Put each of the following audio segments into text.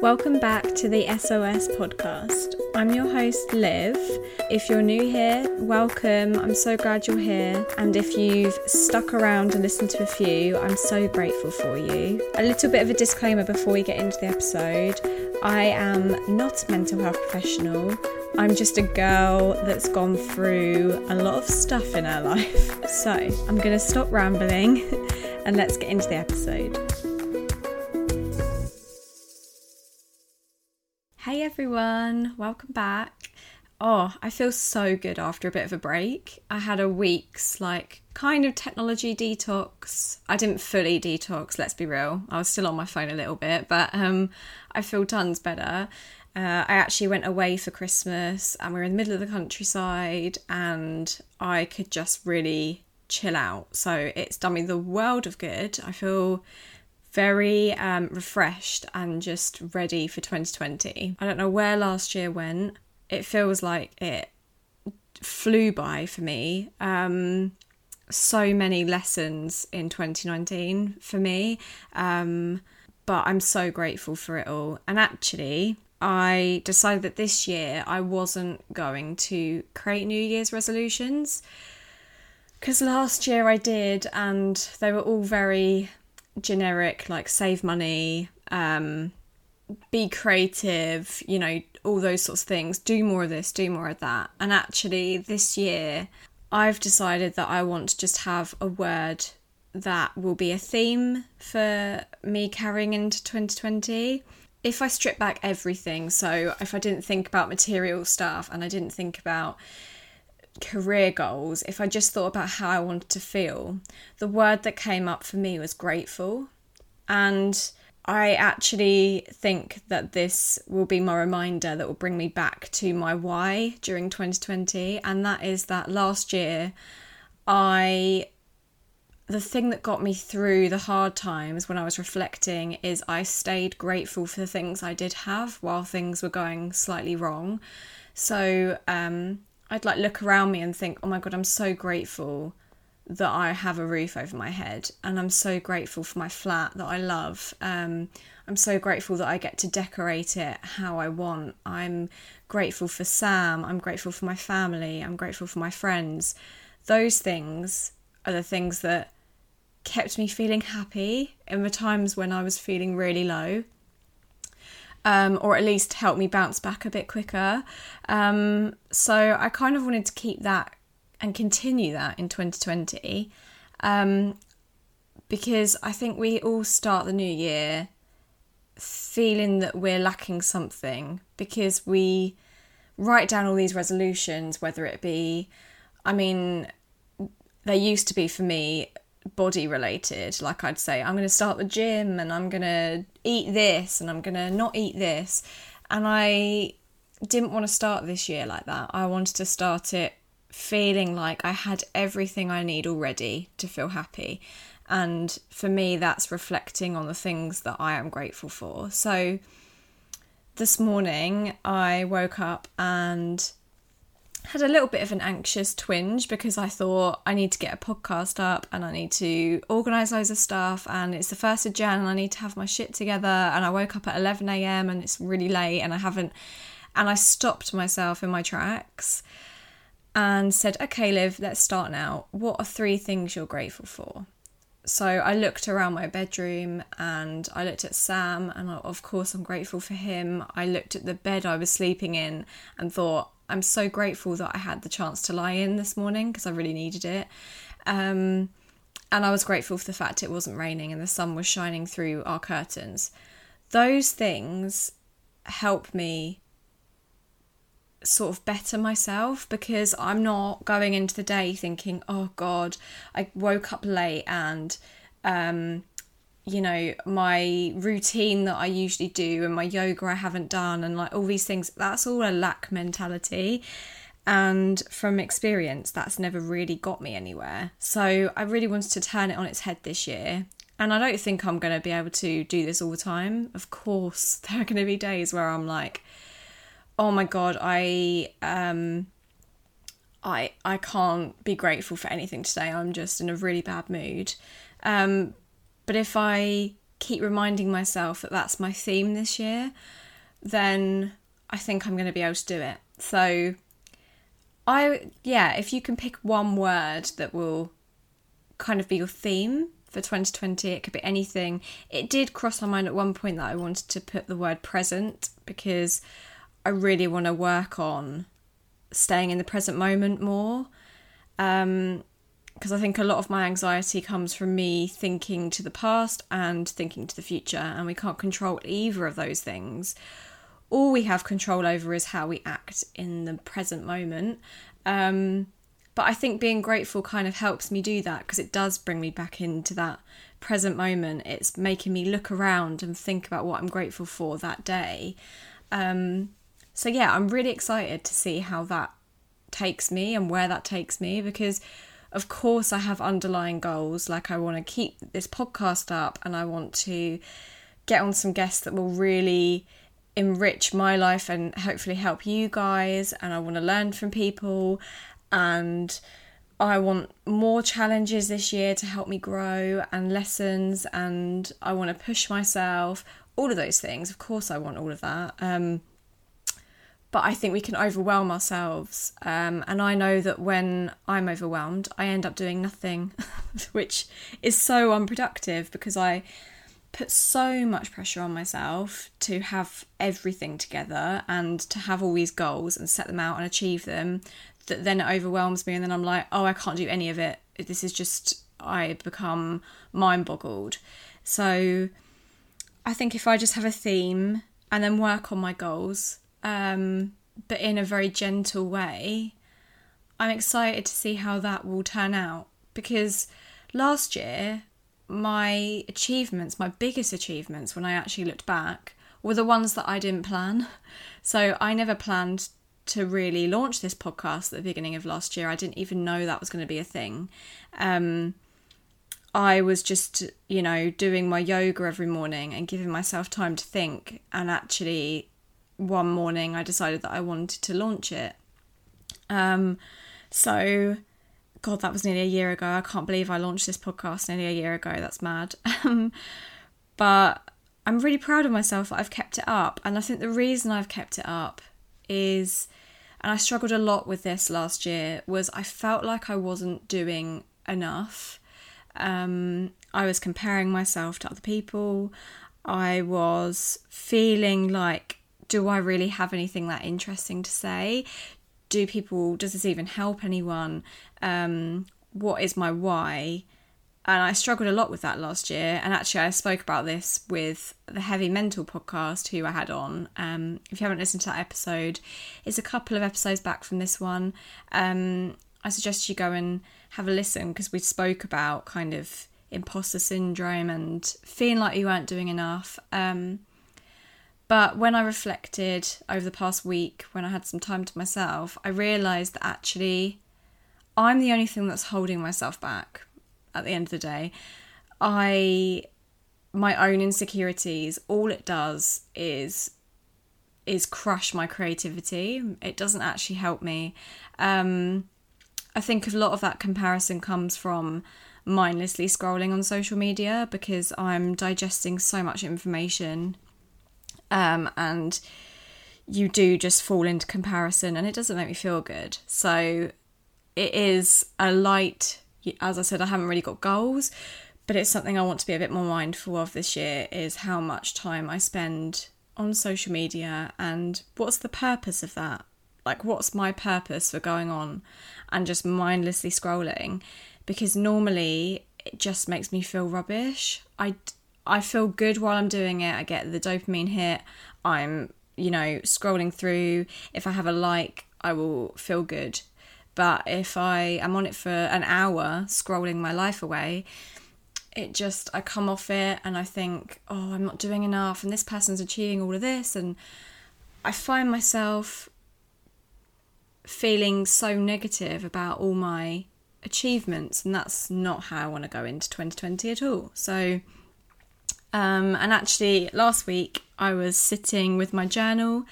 Welcome back to the SOS podcast. I'm your host, Liv. If you're new here, welcome. I'm so glad you're here. And if you've stuck around and listened to a few, I'm so grateful for you. A little bit of a disclaimer before we get into the episode I am not a mental health professional. I'm just a girl that's gone through a lot of stuff in her life. So I'm going to stop rambling and let's get into the episode. Everyone, welcome back. Oh, I feel so good after a bit of a break. I had a week's like kind of technology detox. I didn't fully detox, let's be real. I was still on my phone a little bit, but um I feel tons better. Uh, I actually went away for Christmas and we were in the middle of the countryside and I could just really chill out. So it's done me the world of good. I feel very um, refreshed and just ready for 2020. I don't know where last year went. It feels like it flew by for me. Um, so many lessons in 2019 for me. Um, but I'm so grateful for it all. And actually, I decided that this year I wasn't going to create New Year's resolutions because last year I did, and they were all very generic, like save money, um, be creative, you know, all those sorts of things. Do more of this, do more of that. And actually, this year, I've decided that I want to just have a word that will be a theme for me carrying into 2020. If I strip back everything, so if I didn't think about material stuff and I didn't think about career goals, if I just thought about how I wanted to feel, the word that came up for me was grateful. And I actually think that this will be my reminder that will bring me back to my why during 2020. And that is that last year, I. The thing that got me through the hard times when I was reflecting is I stayed grateful for the things I did have while things were going slightly wrong. So, um, I'd like look around me and think, oh my god, I'm so grateful that I have a roof over my head, and I'm so grateful for my flat that I love. Um, I'm so grateful that I get to decorate it how I want. I'm grateful for Sam. I'm grateful for my family. I'm grateful for my friends. Those things are the things that kept me feeling happy in the times when I was feeling really low um, or at least help me bounce back a bit quicker. Um, so I kind of wanted to keep that and continue that in 2020 um, because I think we all start the new year feeling that we're lacking something because we write down all these resolutions, whether it be, I mean, they used to be for me body related. Like I'd say, I'm going to start the gym and I'm going to eat this and I'm going to not eat this. And I didn't want to start this year like that. I wanted to start it feeling like I had everything I need already to feel happy. And for me, that's reflecting on the things that I am grateful for. So this morning, I woke up and had a little bit of an anxious twinge because I thought I need to get a podcast up and I need to organise loads of stuff and it's the first of Jan and I need to have my shit together and I woke up at 11 a.m. and it's really late and I haven't and I stopped myself in my tracks and said, okay, Liv, let's start now. What are three things you're grateful for? So I looked around my bedroom and I looked at Sam, and of course, I'm grateful for him. I looked at the bed I was sleeping in and thought, I'm so grateful that I had the chance to lie in this morning because I really needed it. Um, and I was grateful for the fact it wasn't raining and the sun was shining through our curtains. Those things help me sort of better myself because I'm not going into the day thinking, oh God, I woke up late and um, you know, my routine that I usually do and my yoga I haven't done and like all these things, that's all a lack mentality. And from experience, that's never really got me anywhere. So I really wanted to turn it on its head this year. And I don't think I'm going to be able to do this all the time. Of course, there are going to be days where I'm like, oh my God, I, um, I, I can't be grateful for anything today. I'm just in a really bad mood. Um, but if I keep reminding myself that that's my theme this year, then I think I'm going to be able to do it. So, I, yeah, if you can pick one word that will kind of be your theme for 2020, it could be anything. It did cross my mind at one point that I wanted to put the word present because I really want to work on staying in the present moment more. Um, because I think a lot of my anxiety comes from me thinking to the past and thinking to the future, and we can't control either of those things. All we have control over is how we act in the present moment. Um, but I think being grateful kind of helps me do that because it does bring me back into that present moment. It's making me look around and think about what I'm grateful for that day. Um, so, yeah, I'm really excited to see how that takes me and where that takes me because of course I have underlying goals. Like I want to keep this podcast up and I want to get on some guests that will really enrich my life and hopefully help you guys and I want to learn from people. And I want more challenges this year to help me grow and lessons and I want to push myself all of those things. Of course I want all of that. Um, but I think we can overwhelm ourselves. Um, and I know that when I'm overwhelmed, I end up doing nothing, which is so unproductive because I put so much pressure on myself to have everything together and to have all these goals and set them out and achieve them that then it overwhelms me and then I'm like, oh, I can't do any of it. This is just, I become mind boggled. So I think if I just have a theme and then work on my goals, um, but in a very gentle way, I'm excited to see how that will turn out because last year, my achievements, my biggest achievements when I actually looked back, were the ones that I didn't plan. So I never planned to really launch this podcast at the beginning of last year. I didn't even know that was going to be a thing. Um, I was just, you know, doing my yoga every morning and giving myself time to think and actually one morning I decided that I wanted to launch it. Um, so, God, that was nearly a year ago. I can't believe I launched this podcast nearly a year ago. That's mad. Um, but I'm really proud of myself that I've kept it up. And I think the reason I've kept it up is, and I struggled a lot with this last year, was I felt like I wasn't doing enough. Um, I was comparing myself to other people. I was feeling like do I really have anything that interesting to say? Do people, does this even help anyone? Um, what is my why? And I struggled a lot with that last year. And actually, I spoke about this with the Heavy Mental podcast, who I had on. Um, if you haven't listened to that episode, it's a couple of episodes back from this one. Um, I suggest you go and have a listen because we spoke about kind of imposter syndrome and feeling like you weren't doing enough. Um, but when I reflected over the past week, when I had some time to myself, I realised that actually I'm the only thing that's holding myself back at the end of the day. I my own insecurities, all it does is is crush my creativity. It doesn't actually help me. Um, I think a lot of that comparison comes from mindlessly scrolling on social media because I'm digesting so much information um, and you do just fall into comparison and it doesn't make me feel good. So it is a light, as I said, I haven't really got goals, but it's something I want to be a bit more mindful of this year is how much time I spend on social media and what's the purpose of that? Like, what's my purpose for going on and just mindlessly scrolling? Because normally it just makes me feel rubbish. I I feel good while I'm doing it. I get the dopamine hit. I'm, you know, scrolling through. If I have a like, I will feel good. But if I am on it for an hour scrolling my life away, it just, I come off it and I think, oh, I'm not doing enough and this person's achieving all of this. And I find myself feeling so negative about all my achievements. And that's not how I want to go into 2020 at all. So, um, and actually, last week I was sitting with my journal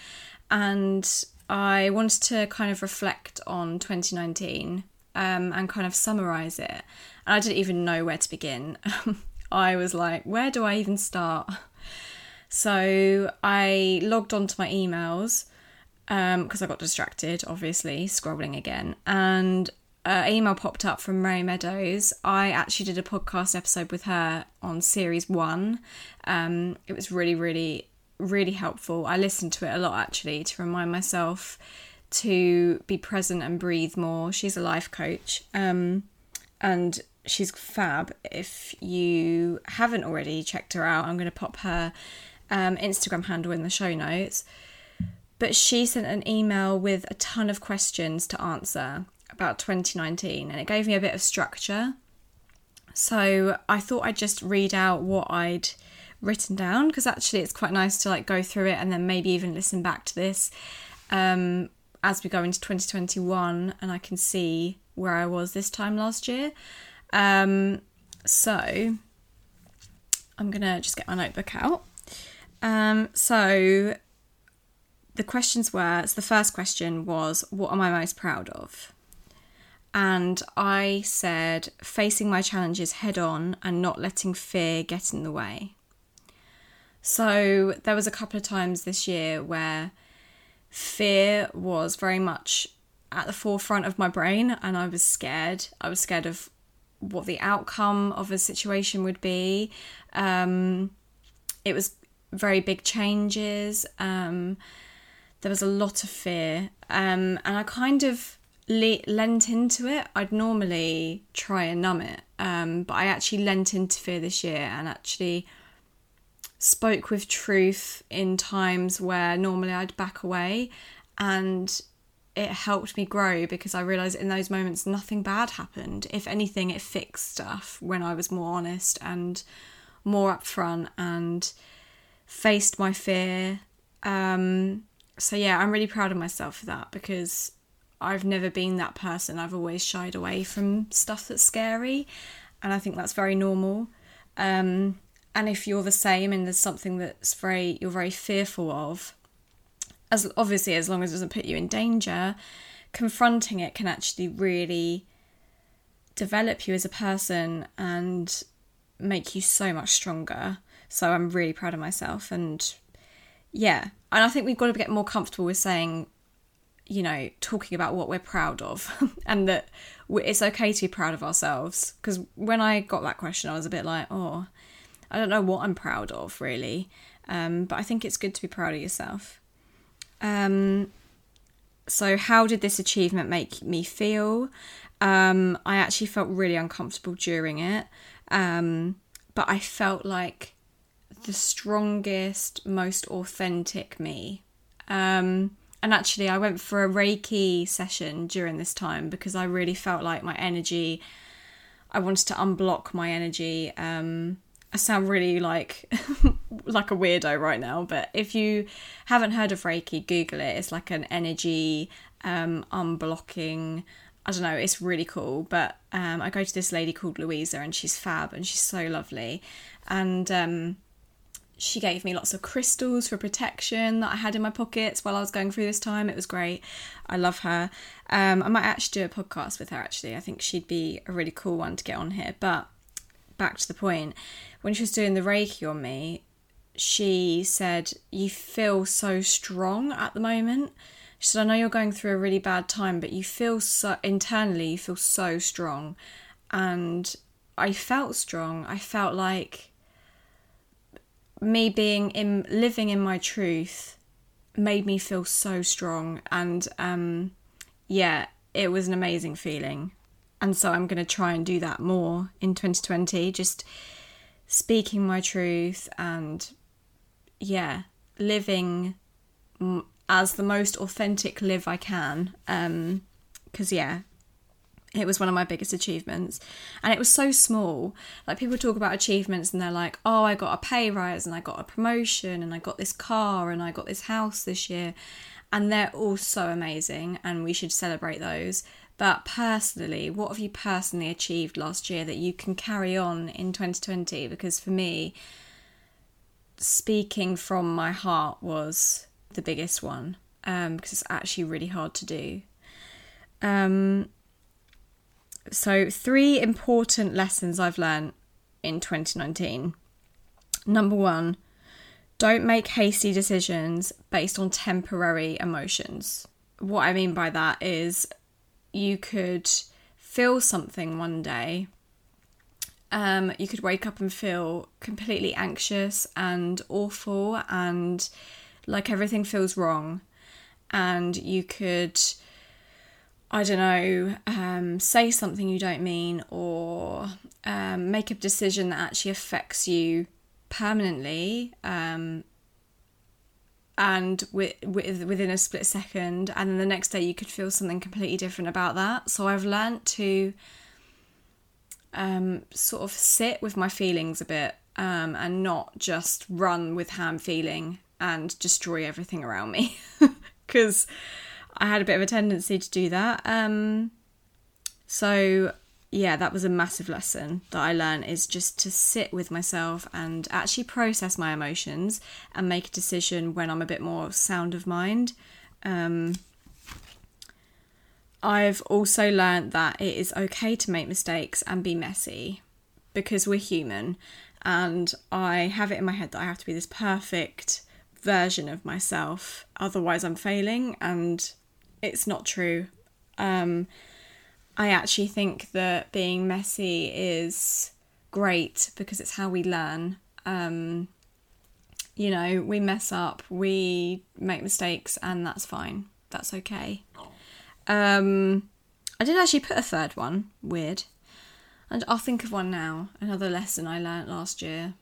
and I wanted to kind of reflect on 2019 um, and kind of summarize it. And I didn't even know where to begin. I was like, where do I even start? So I logged onto my emails because um, I got distracted, obviously, scrolling again. And an email popped up from Mary Meadows. I actually did a podcast episode with her on series one. Um, it was really, really, really helpful. I listened to it a lot actually to remind myself to be present and breathe more. She's a life coach. Um, and she's fab. If you haven't already checked her out, I'm going to pop her um, Instagram handle in the show notes. But she sent an email with a ton of questions to answer about 2019 and it gave me a bit of structure. So I thought I'd just read out what I'd written down because actually it's quite nice to like go through it and then maybe even listen back to this um, as we go into 2021 and I can see where I was this time last year. Um, so I'm gonna just get my notebook out. Um, so the questions were so the first question was, What am I most proud of? And I said, Facing my challenges head on and not letting fear get in the way. So there was a couple of times this year where fear was very much at the forefront of my brain and I was scared. I was scared of what the outcome of a situation would be. Um, it was very big changes. Um, there was a lot of fear, um, and I kind of le- lent into it. I'd normally try and numb it, um, but I actually lent into fear this year and actually spoke with truth in times where normally I'd back away, and it helped me grow because I realized in those moments nothing bad happened. If anything, it fixed stuff when I was more honest and more upfront and faced my fear. Um, so yeah, I'm really proud of myself for that because I've never been that person. I've always shied away from stuff that's scary, and I think that's very normal. Um, and if you're the same and there's something that's very you're very fearful of, as obviously as long as it doesn't put you in danger, confronting it can actually really develop you as a person and make you so much stronger. So I'm really proud of myself. And yeah, and I think we've got to get more comfortable with saying, you know, talking about what we're proud of and that it's okay to be proud of ourselves. Because when I got that question, I was a bit like, oh, I don't know what I'm proud of really. Um, but I think it's good to be proud of yourself. Um, so, how did this achievement make me feel? Um, I actually felt really uncomfortable during it, um, but I felt like the strongest, most authentic me. Um, and actually, I went for a Reiki session during this time because I really felt like my energy, I wanted to unblock my energy. Um, I sound really like like a weirdo right now, but if you haven't heard of Reiki, Google it. It's like an energy um, unblocking. I don't know. It's really cool. But um, I go to this lady called Louisa, and she's fab, and she's so lovely, and um, she gave me lots of crystals for protection that I had in my pockets while I was going through this time. It was great. I love her. Um, I might actually do a podcast with her, actually. I think she'd be a really cool one to get on here. But back to the point, when she was doing the Reiki on me, she said, You feel so strong at the moment. She said, I know you're going through a really bad time, but you feel so internally, you feel so strong. And I felt strong. I felt like me being in living in my truth made me feel so strong and um yeah it was an amazing feeling. And so i'm going to try and do that more in 2020 just speaking my truth and yeah living as the most authentic Liv i can um because yeah it was one of my biggest achievements. And it was so small. Like people talk about achievements and they're like oh i got a pay rise and i got a promotion and i got this car and i got this house this year. And they're all so amazing and we should celebrate those. But personally what have you personally achieved last year that you can carry on in 2020 because for me speaking from my heart was the biggest one um, because it's actually really hard to do. Um, so, three important lessons I've learned in 2019. Number one, don't make hasty decisions based on temporary emotions. What I mean by that is you could feel something one day. Um, you could wake up and feel completely anxious and awful and like everything feels wrong. And you could I don't know, um, say something you don't mean or um, make a decision that actually affects you permanently um, and with, with, within a split second, and then the next day you could feel something completely different about that. So I've learnt to um, sort of sit with my feelings a bit um, and not just run with I'm feeling and destroy everything around me because. I had a bit of a tendency to do that. Um, so yeah, that was a massive lesson that I learned is just to sit with myself and actually process my emotions and make a decision when I'm a bit more sound of mind. Um, I've also learned that it is okay to make mistakes and be messy because we're human and I have it in my head that I have to be this perfect version of myself otherwise I'm failing and it's not true. Um, I actually think that being messy is great because it's how we learn. Um, you know, we mess up, we make mistakes, and that's fine. That's okay. Um, I did actually put a third one. Weird. And I'll think of one now. Another lesson I learnt last year.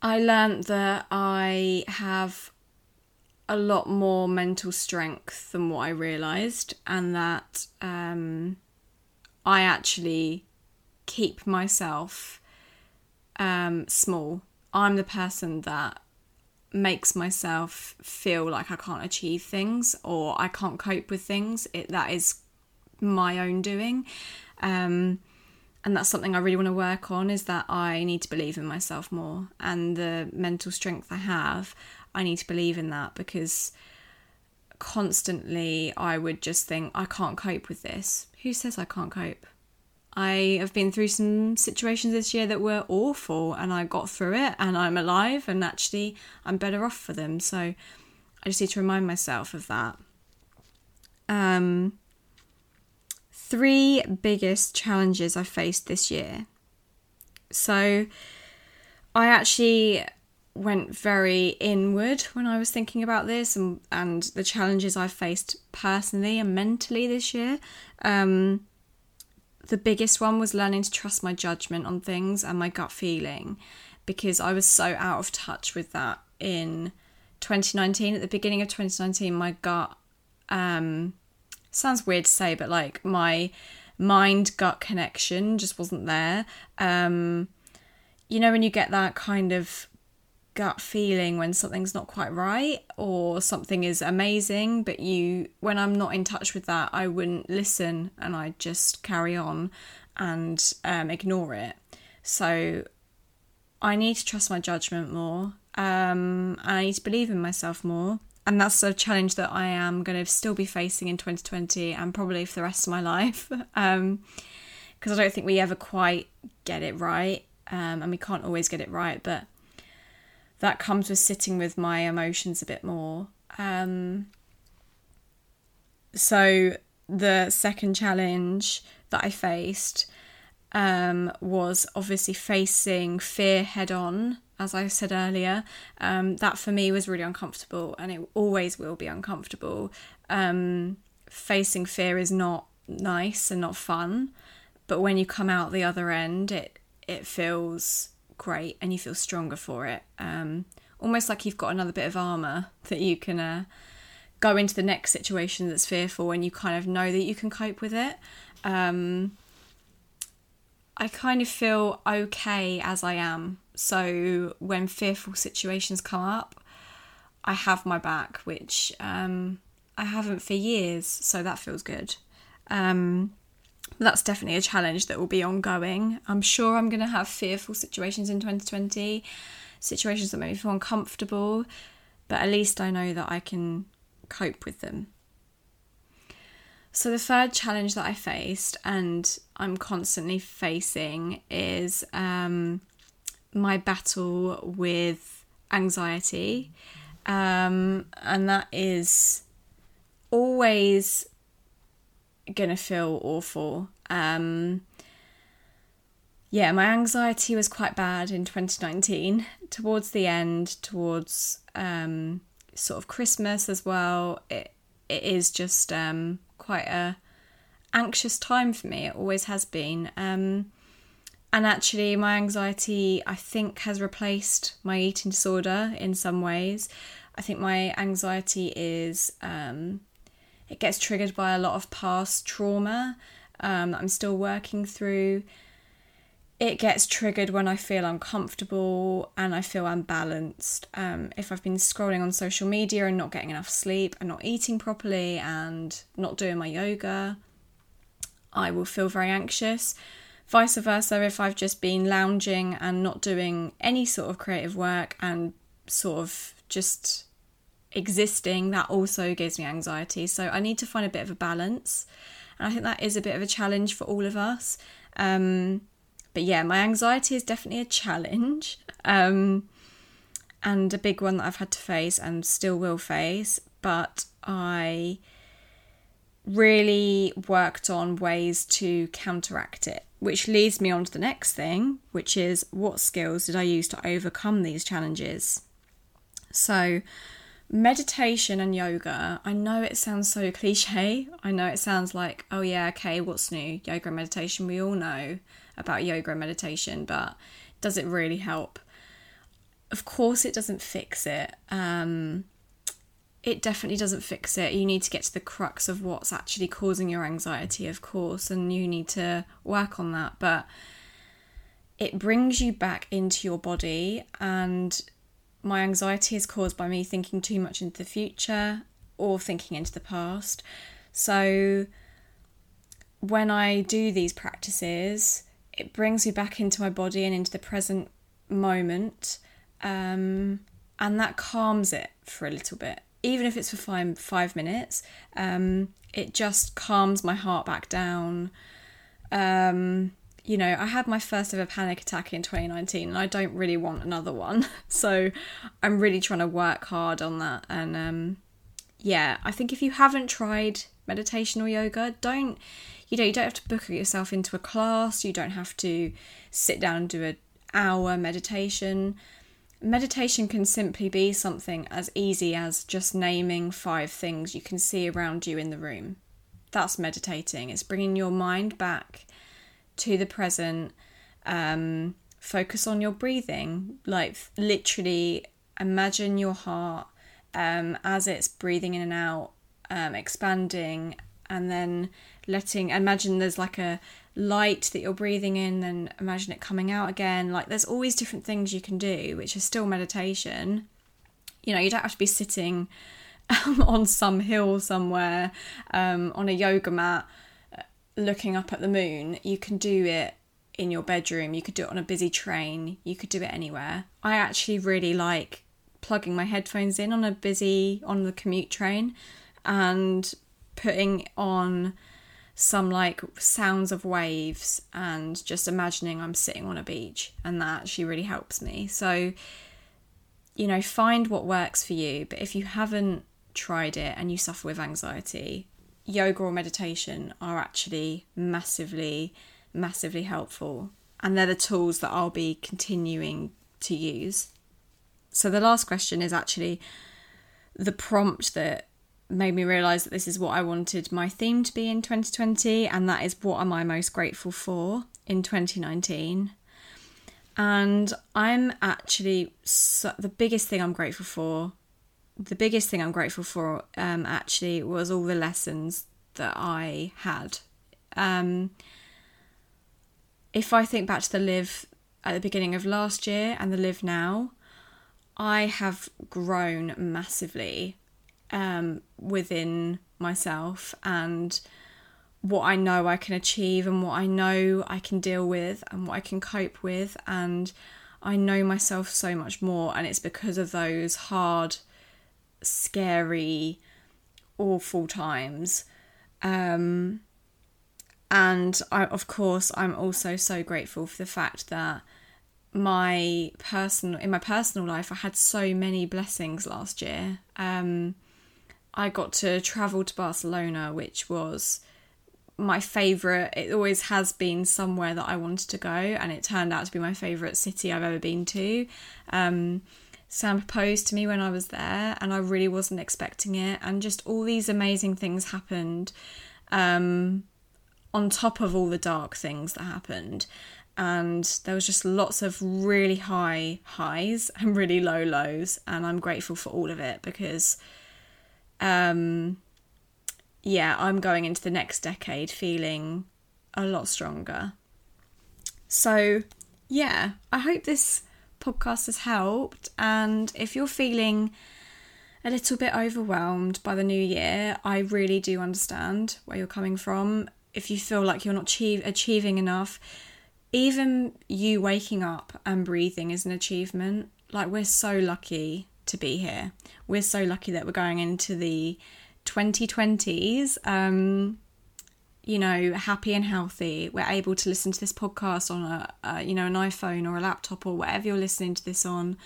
I learnt that I have a lot more mental strength than what I realised, and that um, I actually keep myself um, small. I'm the person that makes myself feel like I can't achieve things or I can't cope with things. It, that is my own doing. Um, and that's something I really want to work on is that I need to believe in myself more and the mental strength I have I need to believe in that because constantly I would just think, I can't cope with this. Who says I can't cope? I have been through some situations this year that were awful and I got through it and I'm alive and actually I'm better off for them. So I just need to remind myself of that. Um, three biggest challenges I faced this year. So I actually went very inward when I was thinking about this and, and the challenges I've faced personally and mentally this year. Um, the biggest one was learning to trust my judgment on things and my gut feeling because I was so out of touch with that in 2019. At the beginning of 2019, my gut um, sounds weird to say, but like my mind gut connection just wasn't there. Um, you know, when you get that kind of gut feeling when something's not quite right or something is amazing but you when i'm not in touch with that i wouldn't listen and i'd just carry on and um, ignore it. So i need to trust my judgment more um, and i need to believe in myself more. And that's a challenge that i am going to still be facing in 2020 and probably for the rest of my life because um, i don't think we ever quite get it right um, and we can't always get it right but that comes with sitting with my emotions a bit more. Um, so the second challenge that I faced um, was obviously facing fear head on, as I said earlier. Um, that for me was really uncomfortable, and it always will be uncomfortable. Um, facing fear is not nice and not fun, but when you come out the other end, it it feels great and you feel stronger for it. Um, almost like you've got another bit of armor that you can uh, go into the next situation that's fearful and you kind of know that you can cope with it. Um, I kind of feel okay as I am. So when fearful situations come up, I have my back, which um, I haven't for years. So that feels good. Um, that's definitely a challenge that will be ongoing. I'm sure I'm going to have fearful situations in 2020, situations that make me feel uncomfortable, but at least I know that I can cope with them. So, the third challenge that I faced and I'm constantly facing is um, my battle with anxiety. Um, and that is always to feel awful. Um, yeah, my anxiety was quite bad in 2019, towards the end, towards um, sort of Christmas as well. It, it is just um, quite a anxious time for me. It always has been. Um, and actually, my anxiety, I think, has replaced my eating disorder in some ways. I think my anxiety is um, it gets triggered by a lot of past trauma um, that I'm still working through. It gets triggered when I feel uncomfortable and I feel unbalanced. Um, if I've been scrolling on social media and not getting enough sleep and not eating properly and not doing my yoga, I will feel very anxious. Vice versa, if I've just been lounging and not doing any sort of creative work and sort of just existing, that also gives me anxiety. So I need to find a bit of a balance. And I think that is a bit of a challenge for all of us. Um, but yeah, my anxiety is definitely a challenge um, and a big one that I've had to face and still will face. But I really worked on ways to counteract it, which leads me on to the next thing, which is what skills did I use to overcome these challenges? So, meditation and yoga, I know it sounds so cliche. I know it sounds like, oh yeah, okay, what's new? Yoga and meditation. We all know about yoga and meditation, but does it really help? Of course, it doesn't fix it. Um, it definitely doesn't fix it. You need to get to the crux of what's actually causing your anxiety, of course, and you need to work on that. But it brings you back into your body and my anxiety is caused by me thinking too much into the future or thinking into the past. So when I do these practices, it brings me back into my body and into the present moment. Um, and that calms it for a little bit, even if it's for five, five minutes. Um, it just calms my heart back down. Um, you know, I had my first ever panic attack in 2019 and I don't really want another one. So I'm really trying to work hard on that. And um, yeah, I think if you haven't tried meditation or yoga, don't, you know, you don't have to book yourself into a class, you don't have to sit down and do an hour meditation. Meditation can simply be something as easy as just naming five things you can see around you in the room. That's meditating. It's bringing your mind back to the present. Um, focus on your breathing. Like literally, imagine your heart um, as it's breathing in and out, um, expanding, and then letting. Imagine there's like a light that you're breathing in, and imagine it coming out again. Like there's always different things you can do, which is still meditation. You know, you don't have to be sitting on some hill somewhere um, on a yoga mat looking up at the moon, you can do it in your bedroom, you could do it on a busy train, you could do it anywhere. I actually really like plugging my headphones in on a busy on the commute train and putting on some like sounds of waves and just imagining I'm sitting on a beach and that actually really helps me. So you know, find what works for you, but if you haven't tried it and you suffer with anxiety, yoga or meditation are actually massively, massively helpful. And they're the tools that I'll be continuing to use. So the last question is actually the prompt that made me realize that this is what I wanted my theme to be in 2020, and that is what am I most grateful for in 2019. And I'm actually so, the biggest thing I'm grateful for the biggest thing I'm grateful for um, actually was all the lessons that I had. Um, if I think back to the Liv at the beginning of last year and the Liv now, I have grown massively um, within myself and what I know I can achieve and what I know I can deal with and what I can cope with. And I know myself so much more, and it's because of those hard scary, awful times Um, and I, of course, I'm also so grateful for the fact that my personal in my personal life, I had so many blessings last year. Um, I got to travel to Barcelona, which was my favorite. It always has been somewhere that I wanted to go, and it turned out to be my favorite city I've ever been to. Um, Sam proposed to me when I was there, and I really wasn't expecting it. And just all these amazing things happened. Um, on top of all the dark things that happened. And there was just lots of really high highs and really low lows. And I'm grateful for all of it because, um, yeah, I'm going into the next decade feeling a lot stronger. So, yeah, I hope this podcast has helped. And if you're feeling a little bit overwhelmed by the new year, I really do understand where you're coming from if you feel like you're not achieve, achieving enough, even you waking up and breathing is an achievement. Like, we're so lucky to be here. We're so lucky that we're going into the 2020s, um, you know, happy and healthy. We're able to listen to this podcast on a, a you know, an iPhone or a laptop or whatever you're listening to this on.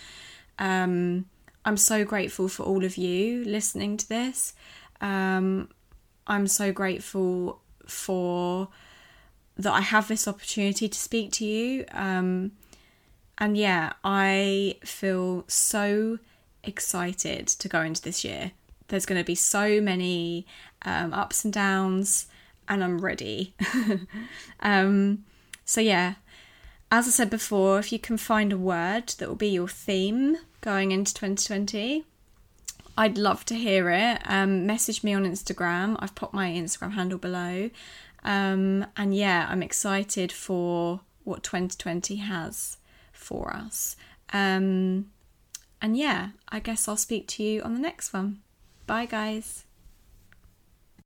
Um, I'm so grateful for all of you listening to this. Um, I'm so grateful for that I have this opportunity to speak to you. Um, and yeah, I feel so excited to go into this year. There's going to be so many um, ups and downs, and I'm ready. um, so, yeah, as I said before, if you can find a word that will be your theme going into 2020, I'd love to hear it. Um, message me on Instagram. I've popped my Instagram handle below. Um, and yeah, I'm excited for what 2020 has for us. Um, and yeah, I guess I'll speak to you on the next one. Bye, guys.